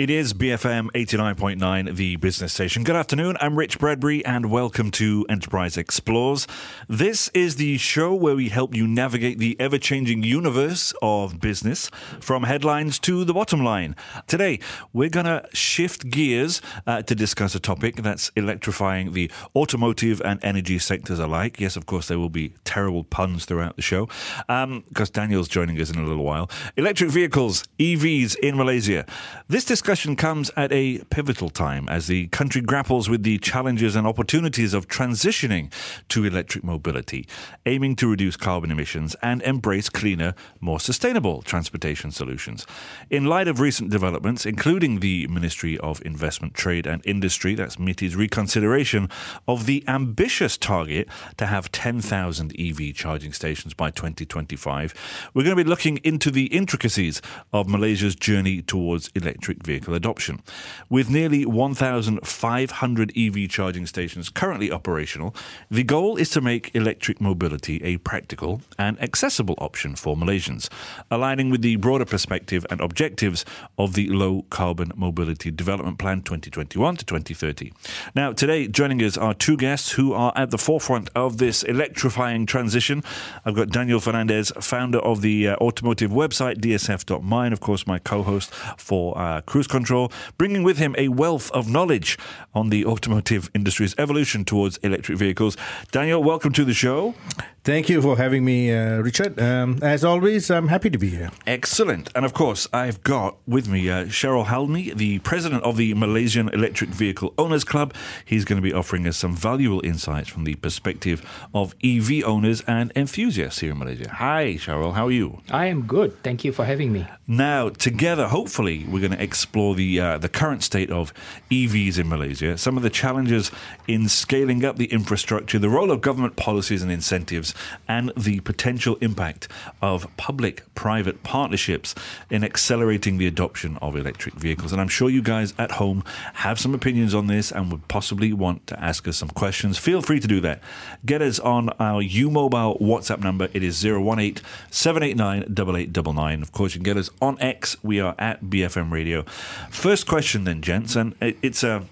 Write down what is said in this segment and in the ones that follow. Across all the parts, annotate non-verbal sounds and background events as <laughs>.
It is BFM 89.9, the business station. Good afternoon. I'm Rich Bradbury, and welcome to Enterprise Explores. This is the show where we help you navigate the ever changing universe of business from headlines to the bottom line. Today, we're going to shift gears uh, to discuss a topic that's electrifying the automotive and energy sectors alike. Yes, of course, there will be terrible puns throughout the show because um, Daniel's joining us in a little while. Electric vehicles, EVs in Malaysia. This discussion discussion comes at a pivotal time as the country grapples with the challenges and opportunities of transitioning to electric mobility, aiming to reduce carbon emissions and embrace cleaner, more sustainable transportation solutions. In light of recent developments, including the Ministry of Investment, Trade and Industry, that's MITI's reconsideration of the ambitious target to have 10,000 EV charging stations by 2025, we're going to be looking into the intricacies of Malaysia's journey towards electric vehicles vehicle adoption. With nearly 1,500 EV charging stations currently operational, the goal is to make electric mobility a practical and accessible option for Malaysians, aligning with the broader perspective and objectives of the Low Carbon Mobility Development Plan 2021 to 2030. Now, today, joining us are two guests who are at the forefront of this electrifying transition. I've got Daniel Fernandez, founder of the uh, automotive website dsf.my, and of course, my co host for uh, Cruise control, bringing with him a wealth of knowledge on the automotive industry's evolution towards electric vehicles. Daniel, welcome to the show. Thank you for having me, uh, Richard. Um, as always, I'm happy to be here. Excellent. And of course, I've got with me uh, Sharol Halmi, the president of the Malaysian Electric Vehicle Owners Club. He's going to be offering us some valuable insights from the perspective of EV owners and enthusiasts here in Malaysia. Hi, Cheryl. How are you? I am good. Thank you for having me. Now, together, hopefully, we're going to explore the uh, the current state of EVs in Malaysia, some of the challenges in scaling up the infrastructure, the role of government policies and incentives and the potential impact of public private partnerships in accelerating the adoption of electric vehicles. And I'm sure you guys at home have some opinions on this and would possibly want to ask us some questions. Feel free to do that. Get us on our U Mobile WhatsApp number. It is 018 789 8899. Of course, you can get us on X. We are at BFM Radio. First question, then, gents, and it's a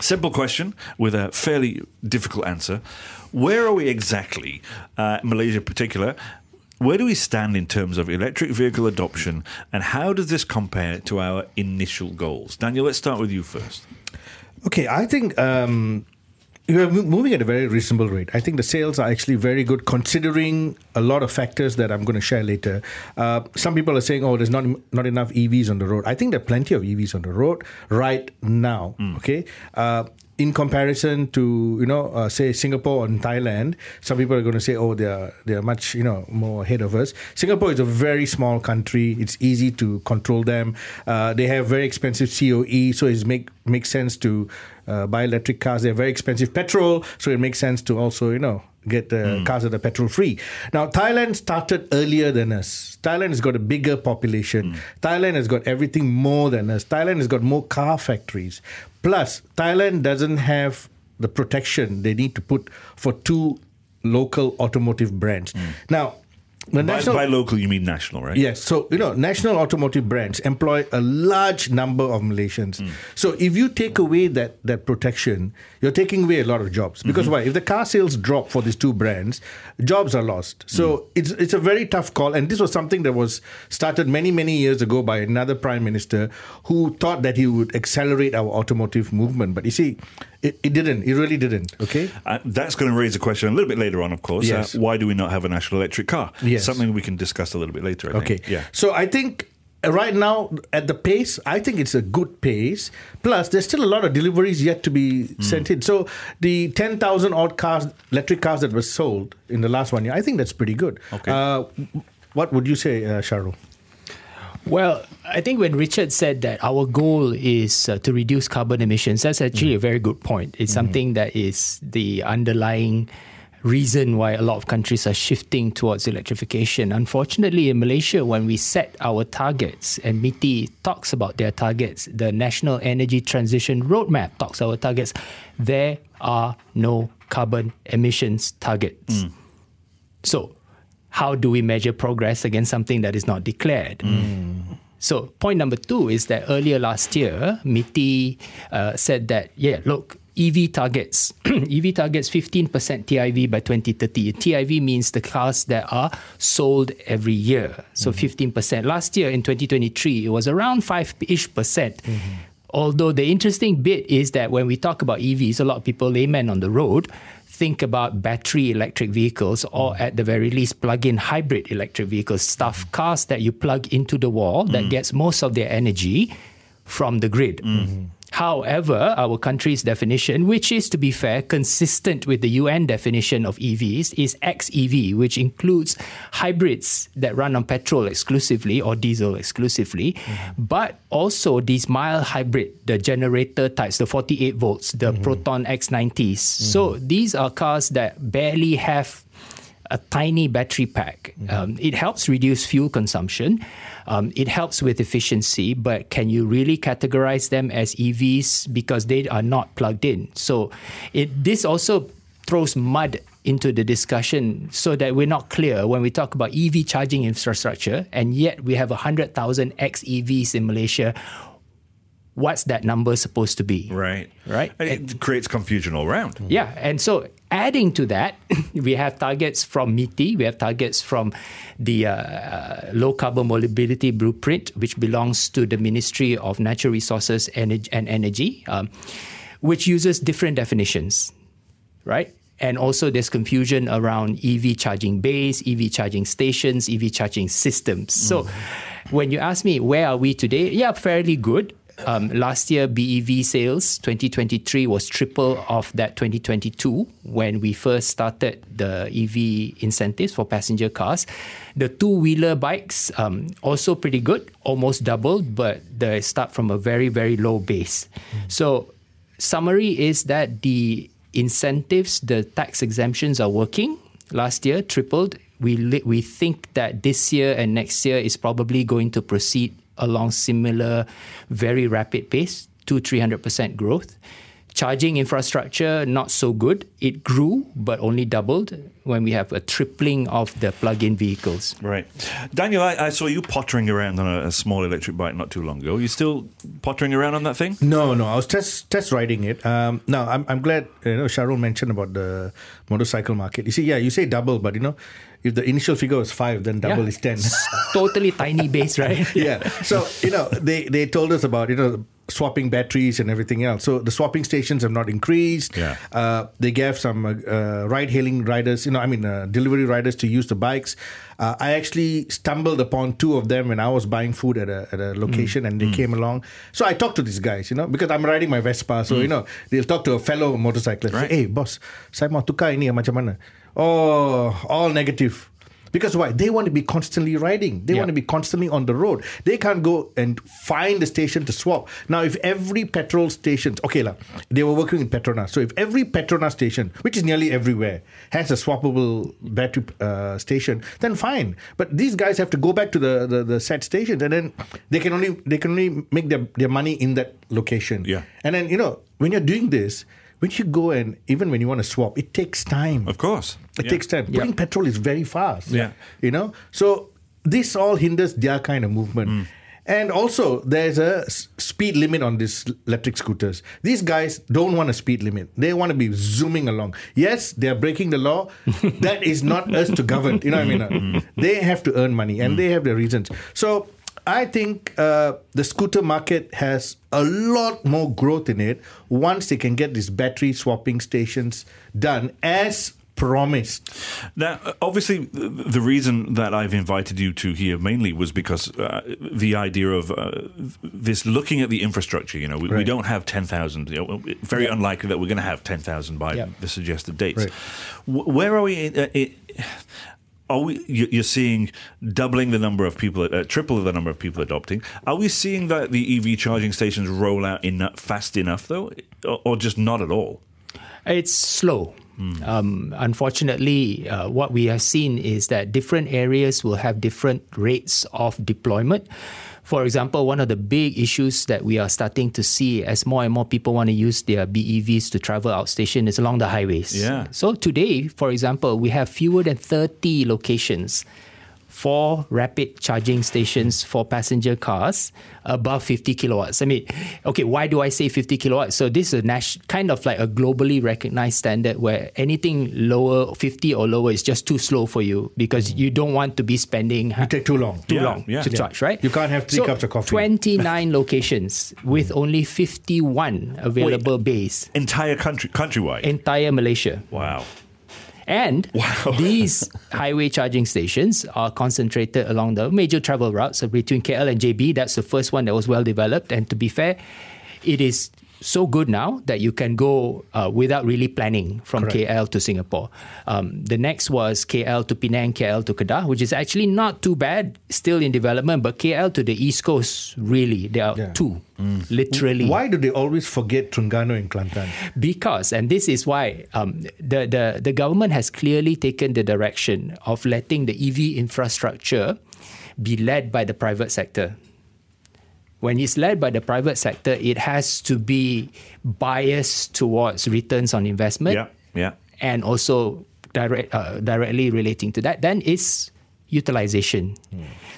simple question with a fairly difficult answer. Where are we exactly, uh, Malaysia in particular? Where do we stand in terms of electric vehicle adoption, and how does this compare to our initial goals? Daniel, let's start with you first. Okay, I think um, we're moving at a very reasonable rate. I think the sales are actually very good considering a lot of factors that I'm going to share later. Uh, some people are saying, "Oh, there's not not enough EVs on the road." I think there are plenty of EVs on the road right now. Mm. Okay, uh, in comparison to you know uh, say Singapore and Thailand, some people are going to say, oh, they are they are much you know more ahead of us. Singapore is a very small country; it's easy to control them. Uh, they have very expensive COE, so it make makes sense to uh, buy electric cars. They're very expensive petrol, so it makes sense to also you know get the mm. cars that are petrol free. Now, Thailand started earlier than us. Thailand has got a bigger population. Mm. Thailand has got everything more than us. Thailand has got more car factories. Plus, Thailand doesn't have the protection they need to put for two local automotive brands. Mm. Now, the by, national, by local, you mean national, right? Yes. So, you know, national automotive brands employ a large number of Malaysians. Mm. So, if you take away that, that protection, you're taking away a lot of jobs. Because mm-hmm. why? If the car sales drop for these two brands, jobs are lost. So, mm. it's, it's a very tough call. And this was something that was started many, many years ago by another prime minister who thought that he would accelerate our automotive movement. But you see, it, it didn't. It really didn't. Okay. Uh, that's going to raise a question a little bit later on, of course. Uh, yes. Uh, why do we not have a national electric car? Yes. Something we can discuss a little bit later. I okay. Think. Yeah. So I think right now at the pace i think it's a good pace plus there's still a lot of deliveries yet to be mm. sent in so the 10000 odd cars electric cars that were sold in the last one year i think that's pretty good okay. Uh, what would you say uh, Sharol? Well, I think when Richard said that our goal is uh, to reduce carbon emissions, that's actually mm. a very good point. It's mm. something that is the underlying reason why a lot of countries are shifting towards electrification. Unfortunately, in Malaysia, when we set our targets, and MITI talks about their targets, the National Energy Transition Roadmap talks our targets, there are no carbon emissions targets. Mm. So, how do we measure progress against something that is not declared? Mm. So, point number two is that earlier last year, MITI uh, said that, yeah, look, EV targets, <clears throat> EV targets 15% TIV by 2030. TIV means the cars that are sold every year. So, mm-hmm. 15%. Last year in 2023, it was around 5 ish percent. Mm-hmm. Although the interesting bit is that when we talk about EVs, a lot of people, laymen on the road, think about battery electric vehicles or mm. at the very least plug-in hybrid electric vehicles, stuff mm. cars that you plug into the wall that mm. gets most of their energy from the grid. Mm-hmm. However, our country's definition, which is to be fair, consistent with the UN definition of EVs, is XEV, which includes hybrids that run on petrol exclusively or diesel exclusively, mm-hmm. but also these mild hybrid, the generator types, the 48 volts, the mm-hmm. Proton X90s. So mm-hmm. these are cars that barely have a tiny battery pack. Um, it helps reduce fuel consumption. Um, it helps with efficiency, but can you really categorize them as EVs because they are not plugged in? So, it this also throws mud into the discussion so that we're not clear when we talk about EV charging infrastructure, and yet we have 100,000 XEVs in Malaysia. What's that number supposed to be? Right. Right. And it creates confusion all around. Yeah, and so adding to that, <laughs> we have targets from MITI, we have targets from the uh, uh, Low Carbon Mobility Blueprint, which belongs to the Ministry of Natural Resources and Energy, um, which uses different definitions, right? And also, there's confusion around EV charging bays, EV charging stations, EV charging systems. So, when you ask me where are we today, yeah, fairly good. Um, last year, BEV sales 2023 was triple of that 2022 when we first started the EV incentives for passenger cars. The two wheeler bikes um, also pretty good, almost doubled, but they start from a very very low base. So summary is that the incentives, the tax exemptions are working. Last year tripled. We we think that this year and next year is probably going to proceed along similar, very rapid pace, two three hundred percent growth. Charging infrastructure not so good. It grew, but only doubled when we have a tripling of the plug-in vehicles. Right. Daniel, I, I saw you pottering around on a, a small electric bike not too long ago. you still pottering around on that thing? No, no, I was test test riding it. Um, no, I'm I'm glad you know Sharol mentioned about the motorcycle market. You see, yeah, you say double, but you know, if the initial figure was five, then double Yeah. is ten. totally tiny base, <laughs> right? yeah. So you know, they they told us about you know swapping batteries and everything else. So the swapping stations have not increased. Yeah. Uh, they gave some uh, uh, ride-hailing riders, you know, I mean, uh, delivery riders to use the bikes. Uh, I actually stumbled upon two of them when I was buying food at a at a location, and they came along. So I talked to these guys, you know, because I'm riding my Vespa, so you know, they'll talk to a fellow motorcyclist. Right. Hey, boss, saya mau tukar ini macam mana? Oh, all negative. Because why? They want to be constantly riding. They Yeah. want to be constantly on the road. They can't go and find a station to swap. Now, if every petrol station, okay, lah, they were working in Petronas. So if every Petronas station, which is nearly everywhere, has a swappable battery uh, station, then fine. But these guys have to go back to the, the, the set stations and then they can only they can only make their, their money in that location. Yeah. And then you know when you're doing this. When you go and even when you want to swap, it takes time. Of course. It Yeah. takes time. Putting petrol is very fast. Yeah. You know? So this all hinders their kind of movement. Mm. And also, there's a speed limit on these electric scooters. These guys don't want a speed limit. They want to be zooming along. Yes, they are breaking the law. <laughs> that is not us to govern. You know what I mean? Uh, They have to earn money and they have their reasons. So I think uh, the scooter market has a lot more growth in it once they can get these battery swapping stations done as promised. Now, uh, obviously, the reason that I've invited you to here mainly was because uh, the idea of uh, this looking at the infrastructure. You know, we, we don't have ten thousand. You know, very unlikely that we're going to have ten thousand by Yeah. the suggested dates. Right. Where are we? In, uh, are we? you- You're seeing doubling the number of people, uh, triple the number of people adopting. Are we seeing that the EV charging stations roll out enough, fast enough, though, or, or just not at all? It's slow. Um, unfortunately, uh, what we have seen is that different areas will have different rates of deployment. For example, one of the big issues that we are starting to see as more and more people want to use their BEVs to travel outstation is along the highways. Yeah. So today, for example, we have fewer than 30 locations for rapid charging stations for passenger cars above 50 kilowatts. I mean, okay, why do I say 50 kilowatts? So this is a nas- kind of like a globally recognized standard where anything lower 50 or lower is just too slow for you because you don't want to be spending You take too long. too Yeah, long yeah. to Yeah. charge, right? You can't have three So, cups of coffee. 29 <laughs> locations with mm. only 51 available bays. Entire country, countrywide. Entire Malaysia. wow. And Wow. <laughs> these highway charging stations are concentrated along the major travel routes so between KL and JB. That's the first one that was well developed. And to be fair, it is so good now that you can go uh, without really planning from KL to Singapore. Um, the next was KL to Penang, KL to Kedah, which is actually not too bad, still in development. But KL to the East Coast, really, there are Yeah. two, literally. Why do they always forget Terengganu and Kelantan? Because, and this is why um, the, the, the government has clearly taken the direction of letting the EV infrastructure be led by the private sector. When it's led by the private sector, it has to be biased towards returns on investment Yeah, yeah. and also direct, uh, directly relating to that. Then it's utilization.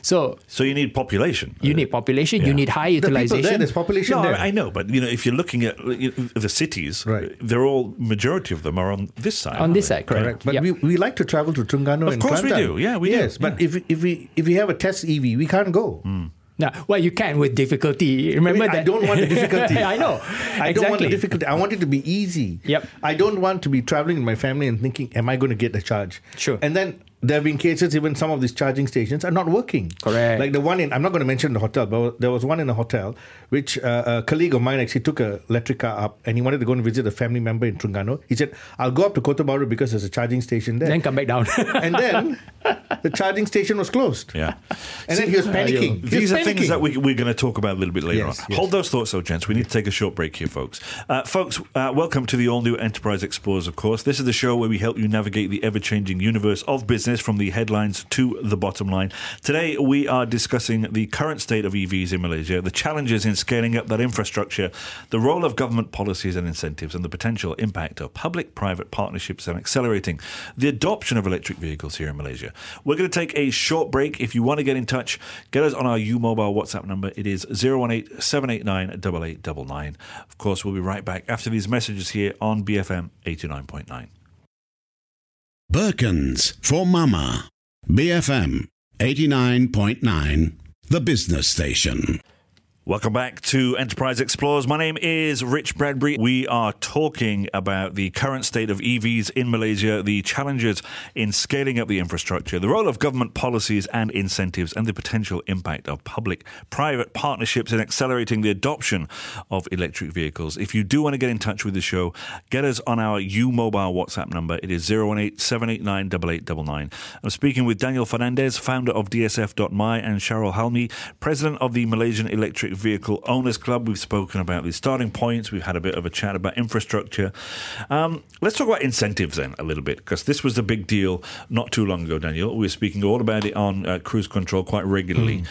So So you need population. you need population, Yeah. you need high The there, utilization. there's population No, there. I know, but you know, if you're looking at the cities, Right. they're all majority of them are on this side. on this they? side, correct? Correct. But Yep. we, we like to travel to Terengganu Of and course we do. Yeah, we do. yes, but Yeah. if if we if we have a test EV, we can't go. No, well, you can with difficulty. Remember I, mean, that I don't want the difficulty. <laughs> I know. I don't want the difficulty. I want it to be easy. Yep. I don't want to be traveling with my family and thinking, am I going to get the charge? Sure. And then there have been cases even some of these charging stations are not working. Correct. Like the one in, I'm not going to mention the hotel, but there was one in a hotel which uh, a colleague of mine actually took a electric car up and he wanted to go and visit a family member in Terengganu. He said, I'll go up to Kota Baru because there's a charging station there. Then come back down. <laughs> and then the charging station was closed. Yeah. And then he was panicking. He was These are things that we, we're going to talk about a little bit later Yes, on. yes. Hold those thoughts, though, gents. We need to take a short break here, folks. Uh, folks, uh, welcome to the all new Enterprise Explorers, of course. This is the show where we help you navigate the ever changing universe of business from the headlines to the bottom line. Today, we are discussing the current state of EVs in Malaysia, the challenges in scaling up that infrastructure, the role of government policies and incentives, and the potential impact of public private partnerships and accelerating the adoption of electric vehicles here in Malaysia. We're going to take a short break. If you want to get in touch, get us on our U Mobile WhatsApp number. It is 018 789 8899. Of course, we'll be right back after these messages here on BFM 89.9. Birkins for Mama. BFM 89.9, the business station. Welcome back to Enterprise Explorers. My name is Rich Bradbury. We are talking about the current state of EVs in Malaysia, the challenges in scaling up the infrastructure, the role of government policies and incentives, and the potential impact of public private partnerships in accelerating the adoption of electric vehicles. If you do want to get in touch with the show, get us on our U Mobile WhatsApp number. It is 018 789 8899. I'm speaking with Daniel Fernandez, founder of DSF.my, and Sharol Halmi, president of the Malaysian Electric Vehicle Owners Club. We've spoken about the starting points. We've had a bit of a chat about infrastructure. Um, let's talk about incentives then a little bit, because this was the big deal not too long ago, Daniel. We were speaking all about it on uh, cruise control quite regularly.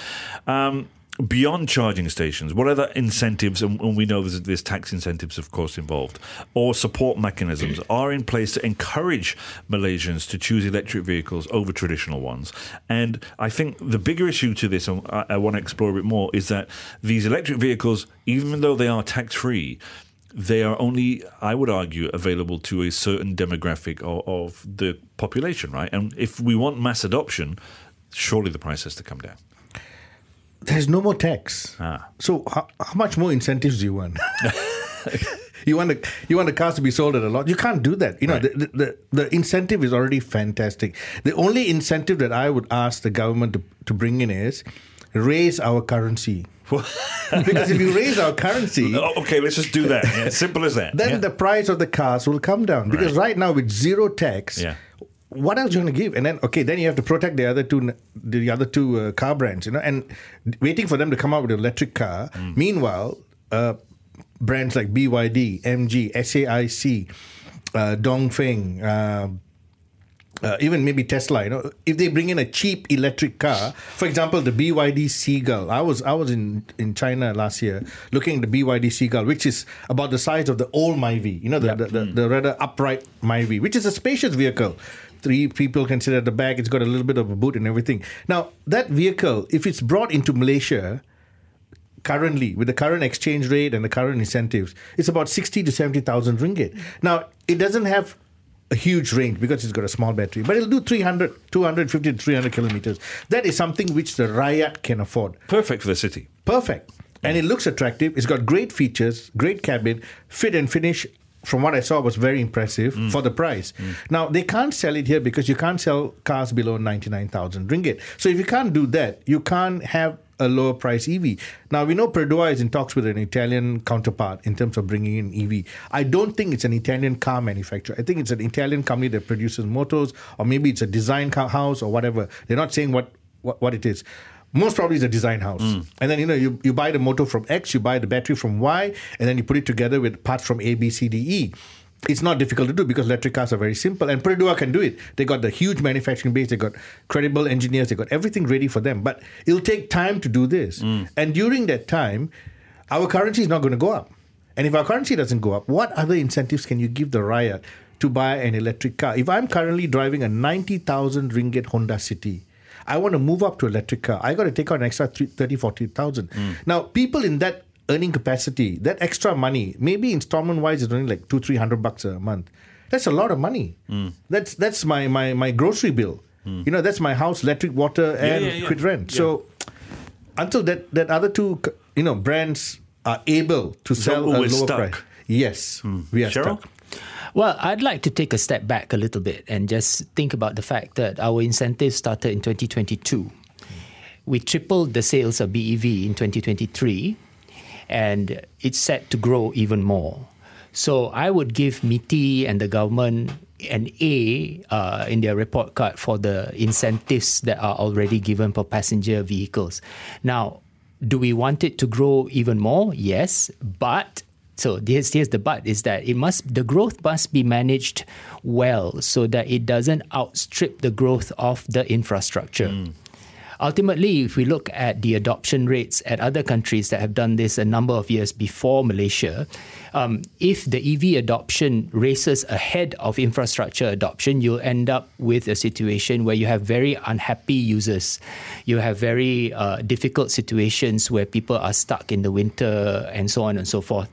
Um, Beyond charging stations, what other incentives, and and we know there's, there's tax incentives, of course, involved, or support mechanisms <clears throat> are in place to encourage Malaysians to choose electric vehicles over traditional ones? And I think the bigger issue to this, and I, I want to explore a bit more, is that these electric vehicles, even though they are tax free, they are only, I would argue, available to a certain demographic of, of the population, right? And if we want mass adoption, surely the price has to come down. There's no more tax. Ah. So how, how much more incentives do you want? <laughs> you want the you want the cars to be sold at a lot. You can't do that. You know, Right. the, the, the, incentive is already fantastic. The only incentive that I would ask the government to, to bring in is raise our currency. <laughs> because if you raise our currency, <laughs> Oh, okay, let's just do that. Yeah, simple as that. then Yeah. the price of the cars will come down. Because right, now with zero tax, Yeah. What else you going to give? And then okay, then you have to protect the other two, the other two uh, car brands, you know, and waiting for them to come out with an electric car. Mm. Meanwhile, uh, brands like BYD, MG, SAIC, uh, Dongfeng. Uh, even maybe Tesla, you know, if they bring in a cheap electric car, for example, the BYD Seagull. I was I was in, in China last year looking at the BYD Seagull, which is about the size of the old Myvi, you know, the, the, the, the rather upright Myvi, which is a spacious vehicle. Three people can sit at the back. It's got a little bit of a boot and everything. Now, that vehicle, if it's brought into Malaysia, currently with the current exchange rate and the current incentives, it's about 60 to 70,000 ringgit. Now, it doesn't have a huge range because it's got a small battery, but it'll do 300, 250 to 300 kilometers. That is something which the Rakyat can afford. Perfect for the city. Perfect. And it looks attractive. It's got great features, great cabin, fit and finish. From what I saw, was very impressive mm. for the price. Mm. Now they can't sell it here because you can't sell cars below ninety nine thousand ringgit. So if you can't do that, you can't have a lower price EV. Now we know Perodua is in talks with an Italian counterpart in terms of bringing in EV. I don't think it's an Italian car manufacturer. I think it's an Italian company that produces motors, or maybe it's a design house or whatever. They're not saying what what, what it is. Most probably it's a design house. Mm. And then you know you, you buy the motor from X, you buy the battery from Y, and then you put it together with parts from A, B, C, D, E. It's not difficult to do because electric cars are very simple, and Perodua can do it. They got the huge manufacturing base, they got credible engineers, they got everything ready for them. But it'll take time to do this, mm. and during that time, our currency is not going to go up. And if our currency doesn't go up, what other incentives can you give the Rakyat to buy an electric car? If I'm currently driving a ninety thousand ringgit Honda City, I want to move up to electric car. I got to take out an extra 30, 40,000. Mm. Now, people in that earning capacity, that extra money, maybe installment wise, is only like two, three hundred bucks a month. That's a lot of money. Hmm. That's that's my, my, my grocery bill. Hmm. You know, that's my house, electric, water, and yeah, yeah. quit rent. So until that, that other two, you know, brands are able to sell oh, a lower stuck. price. Yes, hmm. we are Sharol? stuck. Well, I'd like to take a step back a little bit and just think about the fact that our incentives started in 2022. We tripled the sales of BEV in 2023, and it's set to grow even more. So I would give MITI and the government an A uh, in their report card for the incentives that are already given for passenger vehicles. Now, do we want it to grow even more? Yes, but so here's, here's the but is that it must the growth must be managed well so that it doesn't outstrip the growth of the infrastructure. Ultimately, if we look at the adoption rates at other countries that have done this a number of years before Malaysia, um, if the EV adoption races ahead of infrastructure adoption, you'll end up with a situation where you have very unhappy users. You have very uh, difficult situations where people are stuck in the winter and so on and so forth.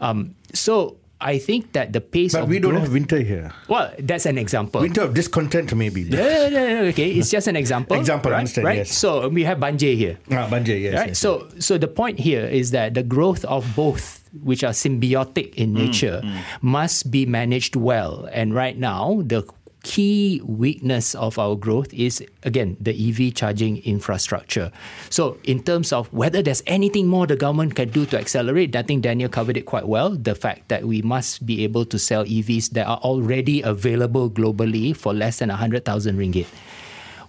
Um, so I think that the pace of But we don't growth- have winter here. well, that's an example. Winter of discontent, maybe. Yeah, yeah, yeah, okay, it's just an example. Example, right? understand, right? yes. So we have Banjir here. Ah, Banjir, yes. right? yes, so, so the point here is that the growth of both, which are symbiotic in nature, must be managed well. And right now, the key weakness of our growth is again the EV charging infrastructure. So, in terms of whether there's anything more the government can do to accelerate, I think Daniel covered it quite well. The fact that we must be able to sell EVs that are already available globally for less than 100,000 ringgit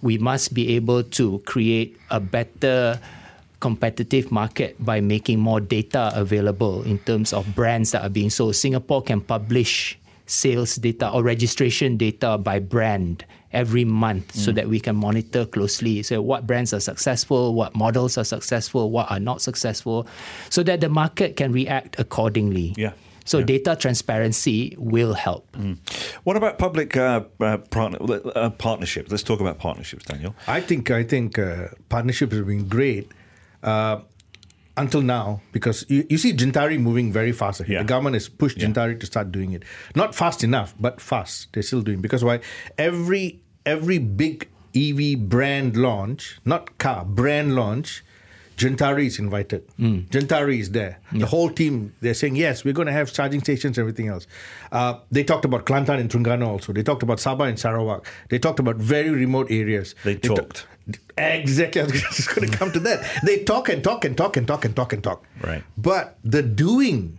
we must be able to create a better competitive market by making more data available in terms of brands that are being sold. Singapore can publish sales data or registration data by brand every month so that we can monitor closely so what brands are successful what models are successful what are not successful so that the market can react accordingly Yeah. so Yeah. data transparency will help What about public uh, uh, partner, uh, partnerships? Let's talk about partnerships, Daniel. I think I think uh, partnerships have been great uh, until now because you, you see Gentari moving very fast ahead. Yeah. The government has pushed Gentari to start doing it. Not fast enough, but fast. They're still doing because why? Every every big EV brand launch, not car brand launch. Gentari is invited. Gentari is there. The whole team, they're saying, yes, we're going to have charging stations and everything else. Uh, they talked about Kelantan and Terengganu also. They talked about Sabah and Sarawak. They talked about very remote areas. They ta- talked. Exactly. <laughs> I was just going to come to that. They talk and talk and talk and talk and talk and talk. Right. But the doing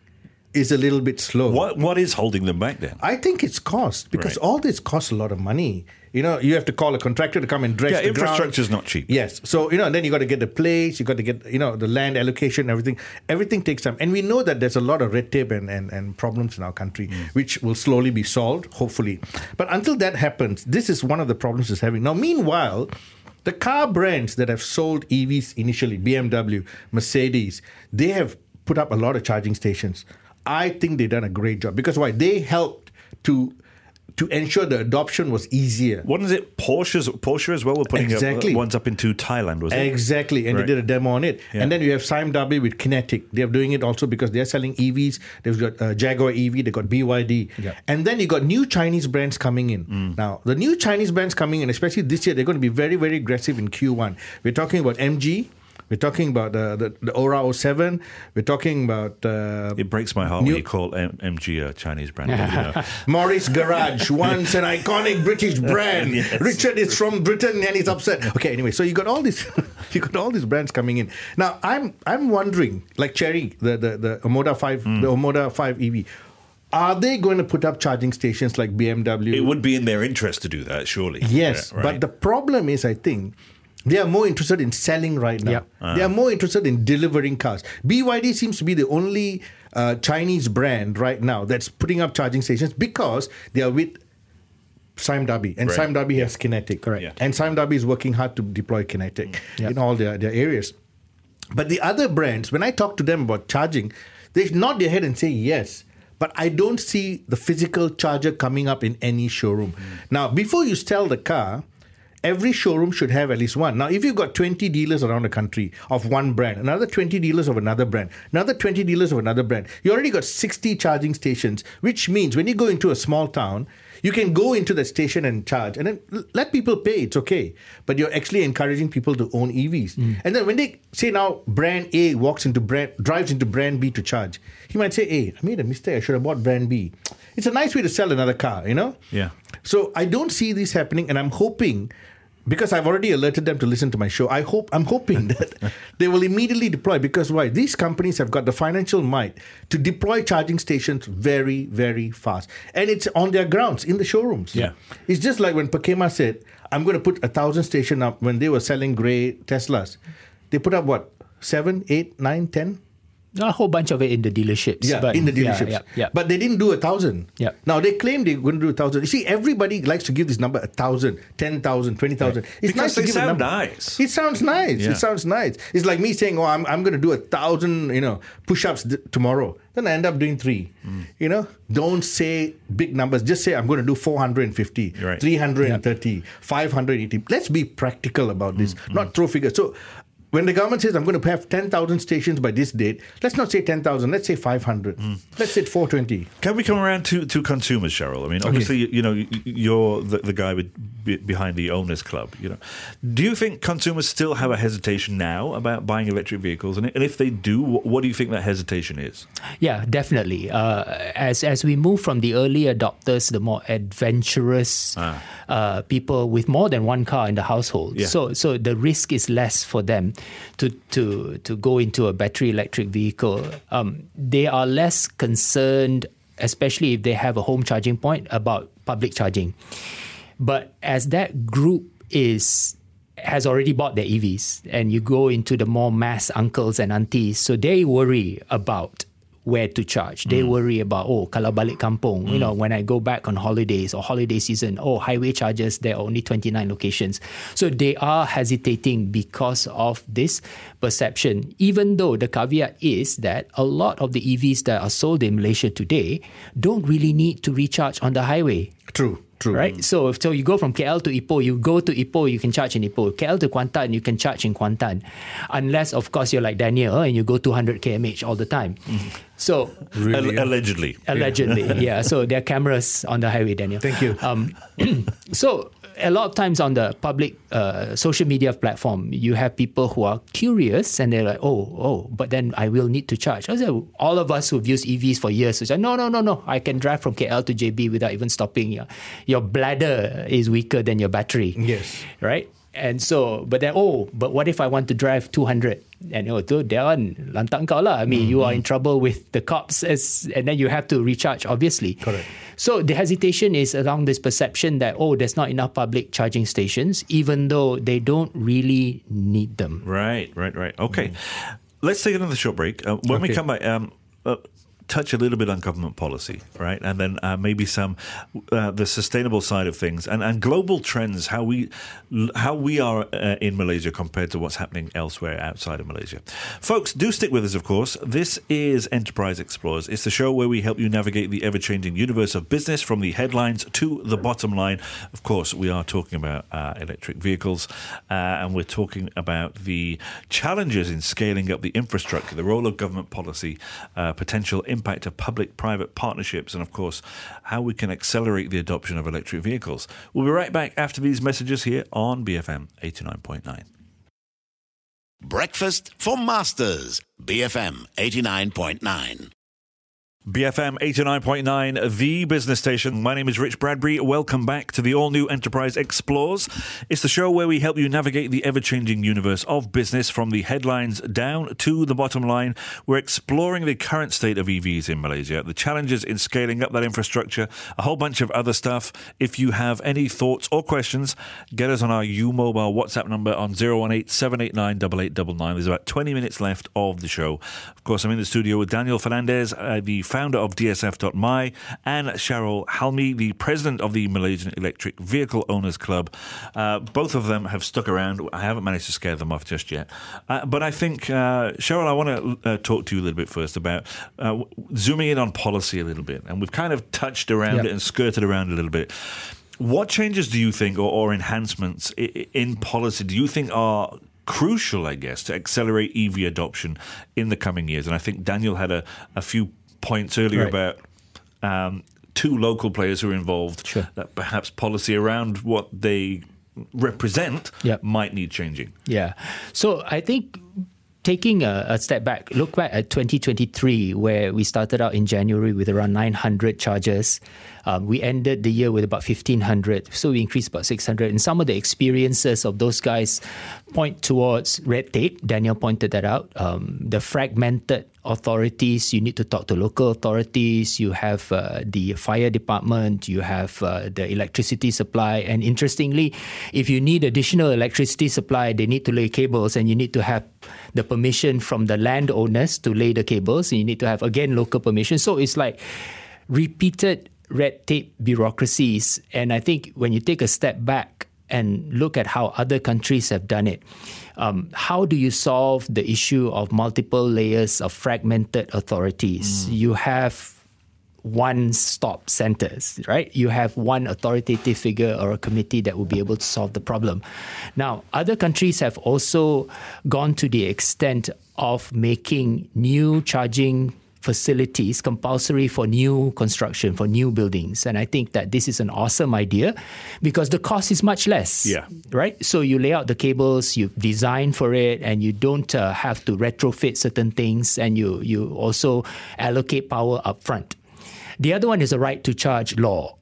is a little bit slow. What What is holding them back then? I think it's cost because Right. all this costs a lot of money. You know, you have to call a contractor to come and dredge Yeah, the ground. infrastructure is not cheap. Yes. So, you know, and then you got to get the place, you got to get, you know, the land allocation, everything. Everything takes time. And we know that there's a lot of red tape and, and, and problems in our country, mm. which will slowly be solved, hopefully. But until that happens, this is one of the problems it's having. Now, meanwhile, the car brands that have sold EVs initially, BMW, Mercedes, they have put up a lot of charging stations. I think they've done a great job because why? They helped to to ensure the adoption was easier. Wasn't it Porsche's Porsche as well? Were putting Exactly. up, uh, ones up into Thailand, was it? Exactly, and Right. they did a demo on it. Yeah. And then you have Sime Darby with Kinetic. They're doing it also because they're selling EVs. They've got uh, Jaguar EV. they've got BYD. Yeah. And then you got new Chinese brands coming in. Mm. Now the new Chinese brands coming in, especially this year, they're going to be very very aggressive in Q1. We're talking about MG. We're talking about the, the, the ORA 07. We're talking about uh, It breaks my heart New- when you call M- MG a Chinese brand. you know. <laughs> Morris Garage, once an iconic British brand. <laughs> Yes. Richard is from Britain and he's upset. Okay, anyway, so you got all these, <laughs> you got all these brands coming in. Now I'm I'm wondering, like Chery, the the the Omoda Five, Hmm. the Omoda Five EV. Are they going to put up charging stations like BMW? It would be in their interest to do that, surely. Yes, Yeah, right. but the problem is, I think. They are more interested in selling right now. Yep. They are more interested in delivering cars. BYD seems to be the only uh, Chinese brand right now that's putting up charging stations because they are with Sime Darby, and Right. Sime Darby has Kinetic. Correct. Yeah. And Sime Darby is working hard to deploy Kinetic Yep. in all their, their areas. But the other brands, when I talk to them about charging, they nod their head and say yes. But I don't see the physical charger coming up in any showroom. Now, before you sell the car, every showroom should have at least one. Now, if you've got 20 dealers around the country of one brand, another 20 dealers of another brand, another 20 dealers of another brand, you already got 60 charging stations, which means when you go into a small town, you can go into the station and charge and then let people pay. It's okay. But you're actually encouraging people to own EVs. Hmm. And then when they say now brand A walks into brand, drives into brand B to charge, he might say, hey, I made a mistake. I should have bought brand B. It's a nice way to sell another car, you know? Yeah. So I don't see this happening, and I'm hoping because I've already alerted them to listen to my show. I hope I'm hoping <laughs> that they will immediately deploy because why? These companies have got the financial might to deploy charging stations very, very fast, and it's on their grounds in the showrooms. Yeah. it's just like when Pekema said, "I'm going to put a thousand station up." When they were selling grey Teslas, they put up what seven, eight, nine, ten. A whole bunch of it in the dealerships. Yeah, but in the dealerships. Yeah, yeah. yeah. But they didn't do a thousand. Yeah. Now they claim they're going to do a thousand. You see, everybody likes to give this number a thousand, ten thousand, twenty thousand. It's Because nice to they give a sound number. nice. It sounds nice. Yeah. It sounds nice. It's like me saying, "Oh, I'm, I'm going to do a thousand, you know, push-ups th- tomorrow." Then I end up doing three. Mm. You know, don't say big numbers. Just say I'm going to do 450, right. 330, 580. Let's be practical about this, Mm, not throw figures. So when the government says I'm going to have 10,000 stations by this date, let's not say 10,000, let's say 500. Mm. Let's say 420. Can we come around to, to consumers, Sharol? I mean, obviously, you, you know, you're the, the guy with, behind the owners club. You know, do you think consumers still have a hesitation now about buying electric vehicles? And, and if they do, what, what do you think that hesitation is? Yeah, definitely. Uh, as as we move from the early adopters, the more adventurous Ah. uh, people with more than one car in the household. Yeah. So so the risk is less for them to to to go into a battery electric vehicle. Um, they are less concerned, especially if they have a home charging point, about public charging. But as that group is has already bought their EVs and you go into the more mass uncles and aunties, so they worry about where to charge. They hmm. worry about, oh, kalau balik kampung, you hmm. know, when I go back on holidays or holiday season, oh, highway charges, there are only 29 locations. So they are hesitating because of this perception, even though the caveat is that a lot of the EVs that are sold in Malaysia today don't really need to recharge on the highway. True, true. right? So so you go from KL to Ipoh, you go to Ipoh, you can charge in Ipoh. KL to Kuantan, you can charge in Kuantan, unless of course you're like Daniel and you go 200 kmh all the time. So Al- allegedly. allegedly, yeah. So there are cameras on the highway, Daniel. Thank you. Um, <clears throat> so a lot of times on the public uh, social media platform, you have people who are curious and they're like, oh, oh, but then I will need to charge. I said, all of us who've used EVs for years, we say, no, no, no, no, I can drive from KL to JB without even stopping. Your, your bladder is weaker than your battery. Yes. Right? And so, but then, oh, but what if I want to drive 200? And oh, tu dia kan lantak kau lah. I mean, you are in trouble with the cops as, and then you have to recharge, obviously. Correct. So the hesitation is around this perception that, oh, there's not enough public charging stations, even though they don't really need them. Right, right, right. Okay. Let's take another short break. Uh, when we come back, um, uh, touch a little bit on government policy, right? And then uh, maybe some uh, the sustainable side of things and, and global trends, how we how we are uh, in Malaysia compared to what's happening elsewhere outside of Malaysia. Folks, do stick with us, of course. This is Enterprise Explorers. It's the show where we help you navigate the ever-changing universe of business from the headlines to the bottom line. Of course, we are talking about uh, electric vehicles, uh, and we're talking about the challenges in scaling up the infrastructure, the role of government policy, uh, potential of public-private partnerships, and of course, how we can accelerate the adoption of electric vehicles. We'll be right back after these messages here on BFM 89.9. Breakfast for Masters. BFM 89.9. BFM 89.9, the business station. My name is Rich Bradbury. Welcome back to the all new Enterprise Explores. It's the show where we help you navigate the ever changing universe of business from the headlines down to the bottom line. We're exploring the current state of EVs in Malaysia, the challenges in scaling up that infrastructure, a whole bunch of other stuff. If you have any thoughts or questions, get us on our U Mobile WhatsApp number on 018 789 8899. There's about 20 minutes left of the show. Of course, I'm in the studio with Daniel Fernandez, uh, the founder of DSF.my, and Sharol Halmi, the president of the Malaysian Electric Vehicle Owners Club. Uh, both of them have stuck around. I haven't managed to scare them off just yet. Uh, but I think, uh, Sharol, I want to uh, talk to you a little bit first about uh, zooming in on policy a little bit. And we've kind of touched around Yep. it and skirted around a little bit. What changes do you think, or, or enhancements in policy, do you think are crucial, I guess, to accelerate EV adoption in the coming years? And I think Daniel had a, a few points earlier Right. about um, two local players who are involved, Sure. that perhaps policy around what they represent Yep. might need changing. Yeah. So I think taking a, a step back, look back at 2023, where we started out in January with around 900 charges. Um, we ended the year with about 1,500. So we increased about 600. And some of the experiences of those guys point towards red tape. Daniel pointed that out. Um, the fragmented authorities, you need to talk to local authorities. You have uh, the fire department, you have uh, the electricity supply. And interestingly, if you need additional electricity supply, they need to lay cables and you need to have the permission from the landowners to lay the cables. And you need to have, again, local permission. So it's like repeated red tape bureaucracies. And I think when you take a step back and look at how other countries have done it, um, how do you solve the issue of multiple layers of fragmented authorities? You have one stop centers, right? You have one authoritative figure or a committee that will be able to solve the problem. Now, other countries have also gone to the extent of making new charging facilities compulsory for new construction, for new buildings. And I think that this is an awesome idea because the cost is much less. Yeah. Right? So you lay out the cables, you design for it, and you don't uh, have to retrofit certain things, and you, you also allocate power up front. The other one is a right to charge law.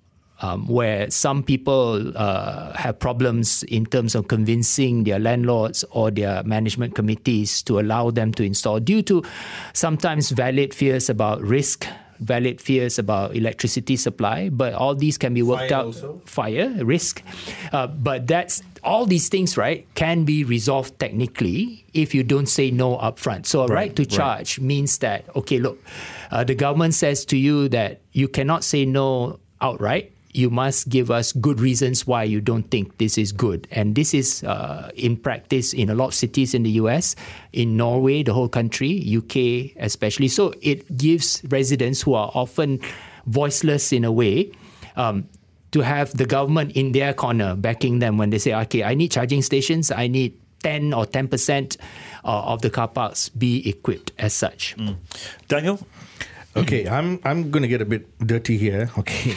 Um, where some people uh, have problems in terms of convincing their landlords or their management committees to allow them to install due to sometimes valid fears about risk, valid fears about electricity supply. But all these can be worked Fire out. also. Fire, risk. Uh, but that's all these things, right, can be resolved technically if you don't say no upfront. So a right, to right. charge means that, okay, look, uh, the government says to you that you cannot say no outright. You must give us good reasons why you don't think this is good. And this is uh, in practice in a lot of cities in the US, in Norway, the whole country, UK especially. So it gives residents who are often voiceless in a way um, to have the government in their corner backing them when they say, okay, I need charging stations, I need 10 or 10% uh, of the car parks be equipped as such. Daniel? Okay, I'm I'm going to get a bit dirty here. Okay,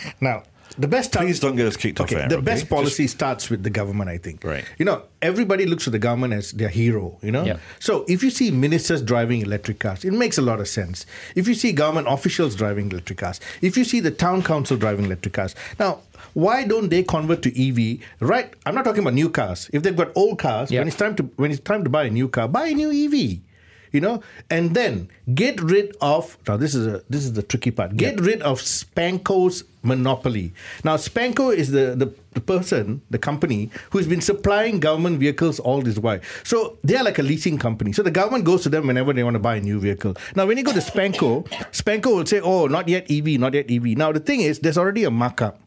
<laughs> now the best time, Please don't get us kicked off air, The okay? best Just- policy starts with the government, I think. Right. You know, everybody looks at the government as their hero, you know? Yeah. So if you see ministers driving electric cars, it makes a lot of sense. If you see government officials driving electric cars, if you see the town council driving electric cars. Now, why don't they convert to EV? Right? I'm not talking about new cars. If they've got old cars, Yeah. when it's time to when it's time to buy a new car, buy a new EV. You know, and then get rid of now. This is a this is the tricky part. Get rid of Spanco's monopoly. Now, Spanco is the, the the person, the company who's been supplying government vehicles all this while. So they are like a leasing company. So the government goes to them whenever they want to buy a new vehicle. Now, when you go to Spanco, Spanco will say, "Oh, not yet EV, not yet EV." Now, the thing is, there's already a markup.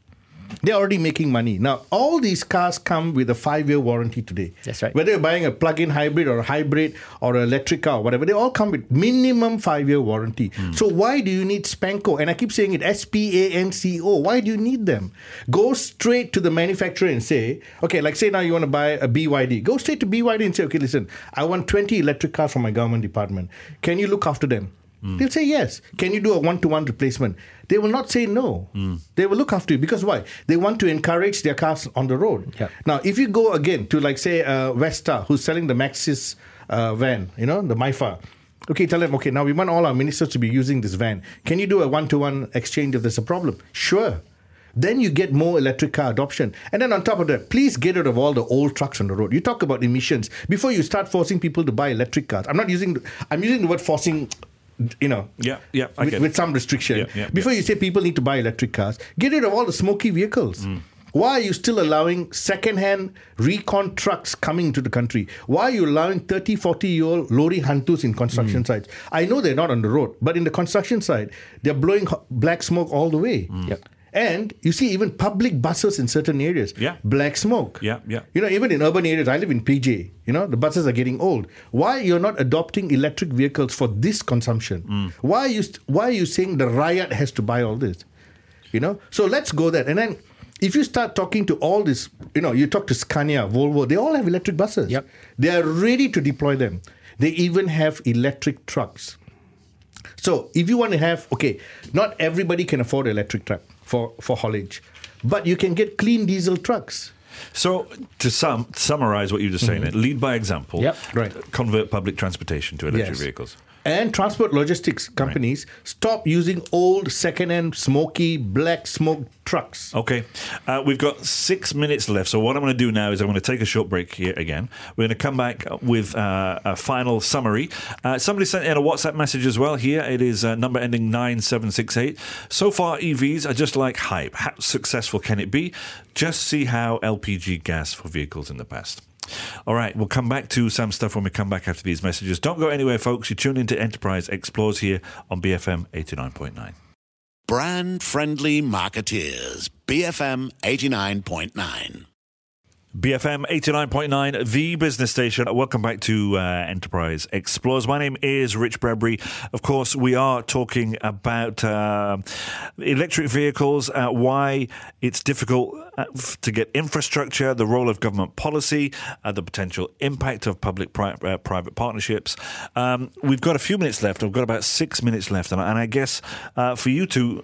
They're already making money. Now, all these cars come with a five year warranty today. That's right. Whether you're buying a plug in hybrid or a hybrid or an electric car or whatever, they all come with minimum five year warranty. Hmm. So, why do you need Spanco? And I keep saying it S P A N C O. Why do you need them? Go straight to the manufacturer and say, okay, like say now you want to buy a BYD. Go straight to BYD and say, okay, listen, I want 20 electric cars from my government department. Can you look after them? They'll say yes. Can you do a one to one replacement? They will not say no. They will look after you because why? They want to encourage their cars on the road. Now, if you go again to like say uh, Vesta, who's selling the Maxus uh, van, you know, the MIFA. Okay, tell them, okay, now we want all our ministers to be using this van. Can you do a one to one exchange if there's a problem? Sure. Then you get more electric car adoption. And then on top of that, please get rid of all the old trucks on the road. You talk about emissions. Before you start forcing people to buy electric cars, I'm not using, I'm using the word forcing, you know, Yeah, yeah, I with, get with some restriction. Yeah, yeah, Before you say people need to buy electric cars, get rid of all the smoky vehicles. Mm. Why are you still allowing second-hand recon trucks coming into the country? Why are you allowing 30, 40-year-old lorry hunters in Mm. construction sites? I know they're not on the road, but in the construction site, they're blowing black smoke all the way. Mm. Yep. And you see even public buses in certain areas, Yeah. black smoke. Yeah, yeah. You know, even in urban areas, I live in PJ. You know, the buses are getting old. Why you're not adopting electric vehicles for this consumption? Mm. Why are you st- why are you saying the Rakyat has to buy all this? You know, so let's go there. And then if you start talking to all this, you know, you talk to Scania, Volvo, they all have electric buses. Yep. They are ready to deploy them. They even have electric trucks. So if you want to have, okay, not everybody can afford an electric truck for, for haulage, but you can get clean diesel trucks. So, to sum, summarize what you just saying, mm-hmm. lead by example. Yep. Right. Convert public transportation to electric Yes. vehicles. And transport logistics companies stop using old second-hand smoky black smoke trucks. Okay. Uh, we've got six minutes left. So, what I'm going to do now is I'm going to take a short break here again. We're going to come back with uh, a final summary. Uh, somebody sent in a WhatsApp message as well here. It is uh, number ending 9768. So far, EVs are just like hype. How successful can it be? Just see how LPG gas for vehicles in the past. All right, we'll come back to some stuff when we come back after these messages. Don't go anywhere, folks. You tune into Enterprise Explores here on BFM 89.9. Brand friendly marketeers. BFM 89.9. BFM 89.9, the business station. Welcome back to uh, Enterprise Explores. My name is Rich Bradbury. Of course, we are talking about uh, electric vehicles, uh, why it's difficult uh, to get infrastructure, the role of government policy, uh, the potential impact of public pri- uh, private partnerships. Um, we've got a few minutes left. We've got about six minutes left. And, I- guess for you to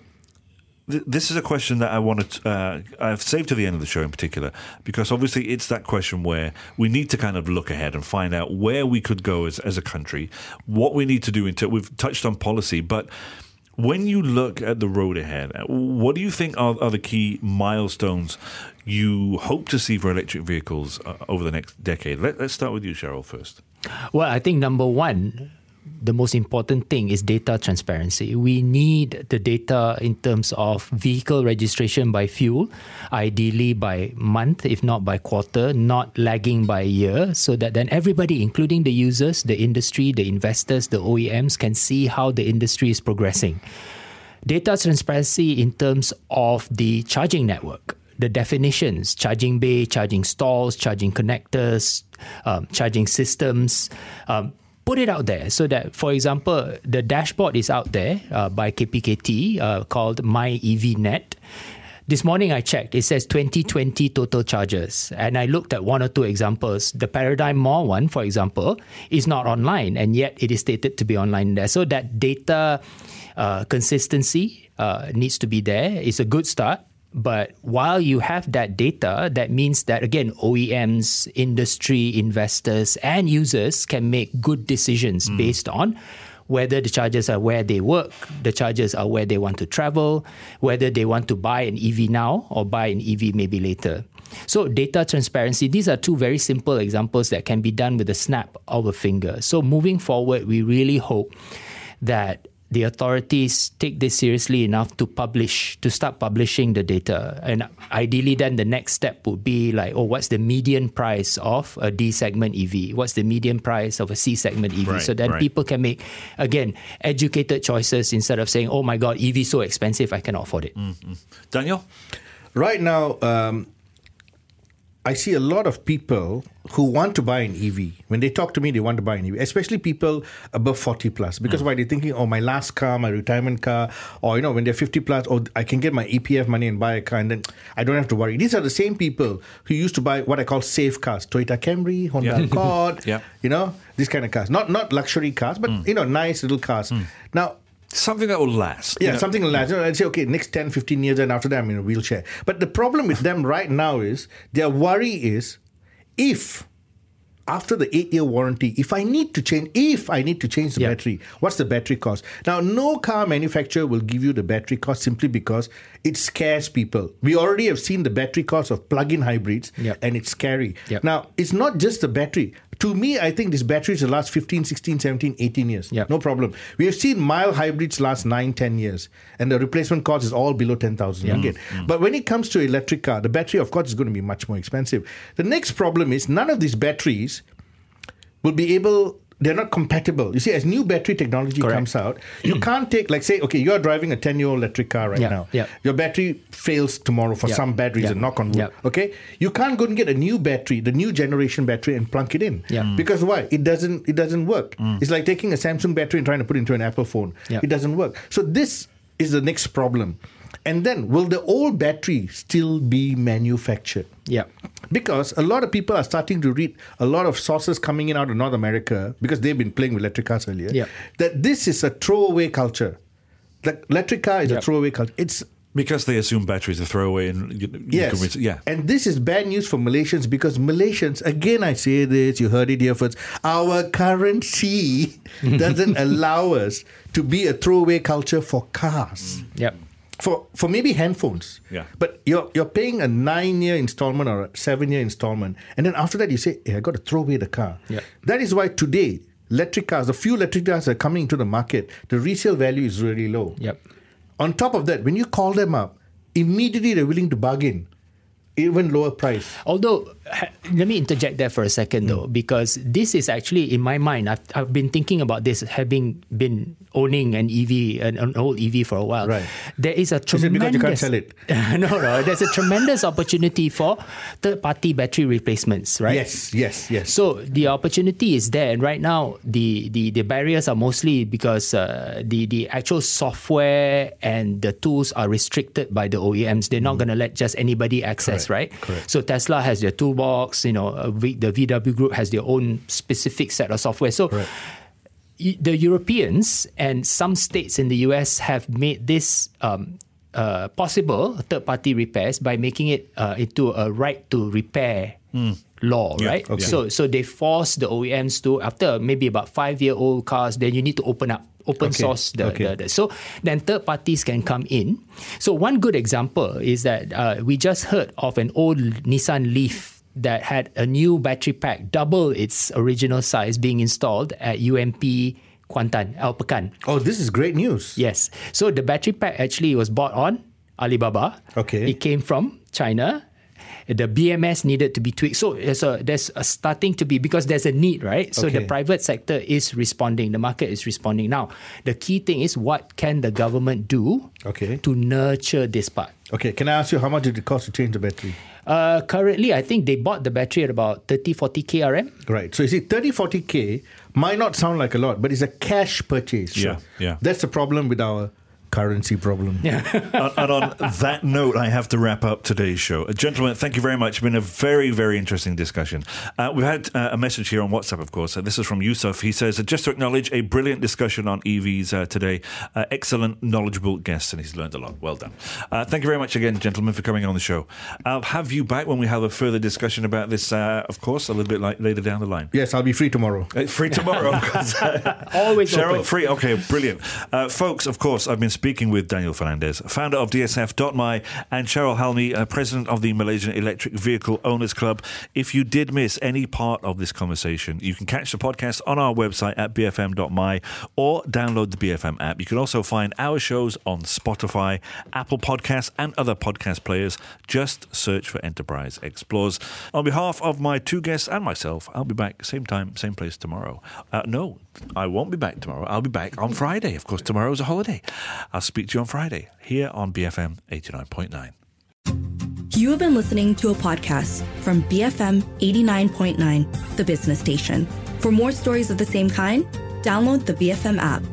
Th- This is a question that I wanted. Uh, I've saved to the end of the show in particular because obviously it's that question where we need to kind of look ahead and find out where we could go as, as a country, what we need to do. Into we've touched on policy, but when you look at the road ahead, uh, what do you think are, are the key milestones you hope to see for electric vehicles uh, over the next decade? Let, let's start with you, Sharol, first. Well, I think number one, the most important thing is data transparency. We need the data in terms of vehicle registration by fuel, ideally by month, if not by quarter, not lagging by year, so that then everybody, including the users, the industry, the investors, the OEMs, can see how the industry is progressing. Data transparency in terms of the charging network, the definitions, charging bay, charging stalls, charging connectors, um, charging systems. Um, put it out there so that, for example, the dashboard is out there uh, by KPKT uh, called My EV Net. This morning I checked, it says 2020 total charges. And I looked at one or two examples. The Paradigm Mall one, for example, is not online, and yet it is stated to be online there. So that data uh, consistency uh, needs to be there. It's a good start. But while you have that data, that means that again, OEMs, industry, investors, and users can make good decisions hmm. based on whether the chargers are where they work, the chargers are where they want to travel, whether they want to buy an EV now or buy an EV maybe later. So, data transparency, these are two very simple examples that can be done with a snap of a finger. So, moving forward, we really hope that the authorities take this seriously enough to publish, to start publishing the data. And ideally, then the next step would be like, oh, what's the median price of a D segment EV? What's the median price of a C segment EV? Right, so that right. people can make, again, educated choices instead of saying, oh my God, EV is so expensive, I cannot afford it. Daniel? Right now, um, I see a lot of people who want to buy an EV. When they talk to me, they want to buy an EV, especially people above 40 plus. Because hmm. why they're thinking, oh, my last car, my retirement car, or, you know, when they're 50 plus, oh, I can get my EPF money and buy a car and then I don't have to worry. These are the same people who used to buy what I call safe cars Toyota Camry, Honda Yeah. <laughs> Accord, Yeah. you know, these kind of cars. Not, not luxury cars, but, hmm. you know, nice little cars. Hmm. Now, Something that will last. yeah, You know, something like that. You know, I'd say, okay, next 10, 15 years, and after that, I'm in a wheelchair. But the problem with them right now is their worry is if after the eight year warranty, if I need to change, if I need to change the Yeah. battery, what's the battery cost? Now, no car manufacturer will give you the battery cost simply because it scares people. We already have seen the battery cost of plug-in hybrids, Yep. and it's scary. Yep. Now, it's not just the battery. To me, I think these batteries the last 15, 16, 17, 18 years. Yep. No problem. We have seen mild hybrids last 9, 10 years, and the replacement cost is all below 10,000 ringgit. Mm, mm. But when it comes to electric car, the battery, of course, is going to be much more expensive. The next problem is none of these batteries will be able they're not compatible. You see, as new battery technology Correct. comes out, you <clears throat> can't take like say, okay, you're driving a 10 year old electric car right Yeah, now. yeah. Your battery fails tomorrow for Yeah, some bad reason, yeah, knock on wood. Okay? You can't go and get a new battery, the new generation battery, and plunk it in. Yeah. Mm. Because why? It doesn't it doesn't work. It's like taking a Samsung battery and trying to put it into an Apple phone. Yeah. It doesn't work. So this is the next problem. And then will the old battery still be manufactured? Yeah. Because a lot of people are starting to read a lot of sources coming in out of North America because they've been playing with electric cars earlier. Yeah. That this is a throwaway culture. The electric car is a throwaway culture. It's because they assume batteries are throwaway and you, you yes, can res- yeah. And this is bad news for Malaysians because Malaysians, again, I say this, you heard it here first. Our currency <laughs> doesn't allow us to be a throwaway culture for cars Yep. For for maybe handphones. Yeah. But you're you're paying a nine year installment or a seven year installment, and then after that you say, hey, I got to throw away the car. Yeah. That is why today electric cars, the few electric cars that are coming into the market, the resale value is really low. Yep. On top of that, when you call them up, immediately they're willing to bargain, even lower price. Although, let me interject there for a second Hmm. though, because this is actually in my mind. I've, I've been thinking about this, having been owning an EV, an, an old EV for a while. Right. There is a Is it tremendous. because you can't sell it? <laughs> no, no. There's a tremendous opportunity for third-party battery replacements, right? Yes, yes, yes. So the opportunity is there, and right now the the, the barriers are mostly because uh, the the actual software and the tools are restricted by the OEMs. They're not going to let just anybody access, Correct, right? correct. So Tesla has their toolbox. You know, uh, v, the VW Group has their own specific set of software. So. Correct. The Europeans and some states in the US have made this um, uh, possible, third party repairs, by making it uh, into a right to repair law, Yeah, right? okay. So so they force the OEMs to after maybe about five year old cars, then you need to open up, open Okay, source the, okay. the, the so then third parties can come in. So one good example is that uh, we just heard of an old Nissan Leaf that had a new battery pack, double its original size, being installed at UMP Kuantan, Al Pekan. oh, this is great news. Yes. So the battery pack actually was bought on Alibaba. Okay. It came from China. The BMS needed to be tweaked. So there's a, there's a starting to be because there's a need, right? So the private sector is responding. The market is responding. Now, the key thing is what can the government do Okay. to nurture this part? Okay, can I ask you how much did it cost to change the battery? Uh, currently, I think they bought the battery at about 30, 40 KRM. Right. So you see, 30, 40K might not sound like a lot, but it's a cash purchase. Yeah, yeah. That's the problem with our currency problem. <laughs> and, and on that note, I have to wrap up today's show. Uh, gentlemen, thank you very much. It's been a very, very interesting discussion. Uh, we've had uh, a message here on WhatsApp, of course. Uh, this is from Yusuf. He says, just to acknowledge a brilliant discussion on EVs uh, today. Uh, excellent, knowledgeable guests, and he's learned a lot. Well done. thank you very much again, gentlemen, for coming on the show. I'll have you back when we have a further discussion about this, of course, a little bit like later down the line. Yes, I'll be free tomorrow. free tomorrow. <laughs> Always Sharol, open. free. Okay, brilliant. folks, of course, I've been speaking with Daniel Fernandez, founder of DSF.my, and Sharol Halmi, uh, president of the Malaysian Electric Vehicle Owners Club. If you did miss any part of this conversation, you can catch the podcast on our website at bfm.my or download the BFM app. You can also find our shows on Spotify, Apple Podcasts, and other podcast players. Just search for Enterprise Explores. On behalf of my two guests and myself, I'll be back same time, same place tomorrow. Uh, no, I won't be back tomorrow. I'll be back on <laughs> Friday. Of course, tomorrow's a holiday. I'll speak to you on Friday here on BFM 89.9. You have been listening to a podcast from BFM 89.9, the business station. For more stories of the same kind, download the BFM app.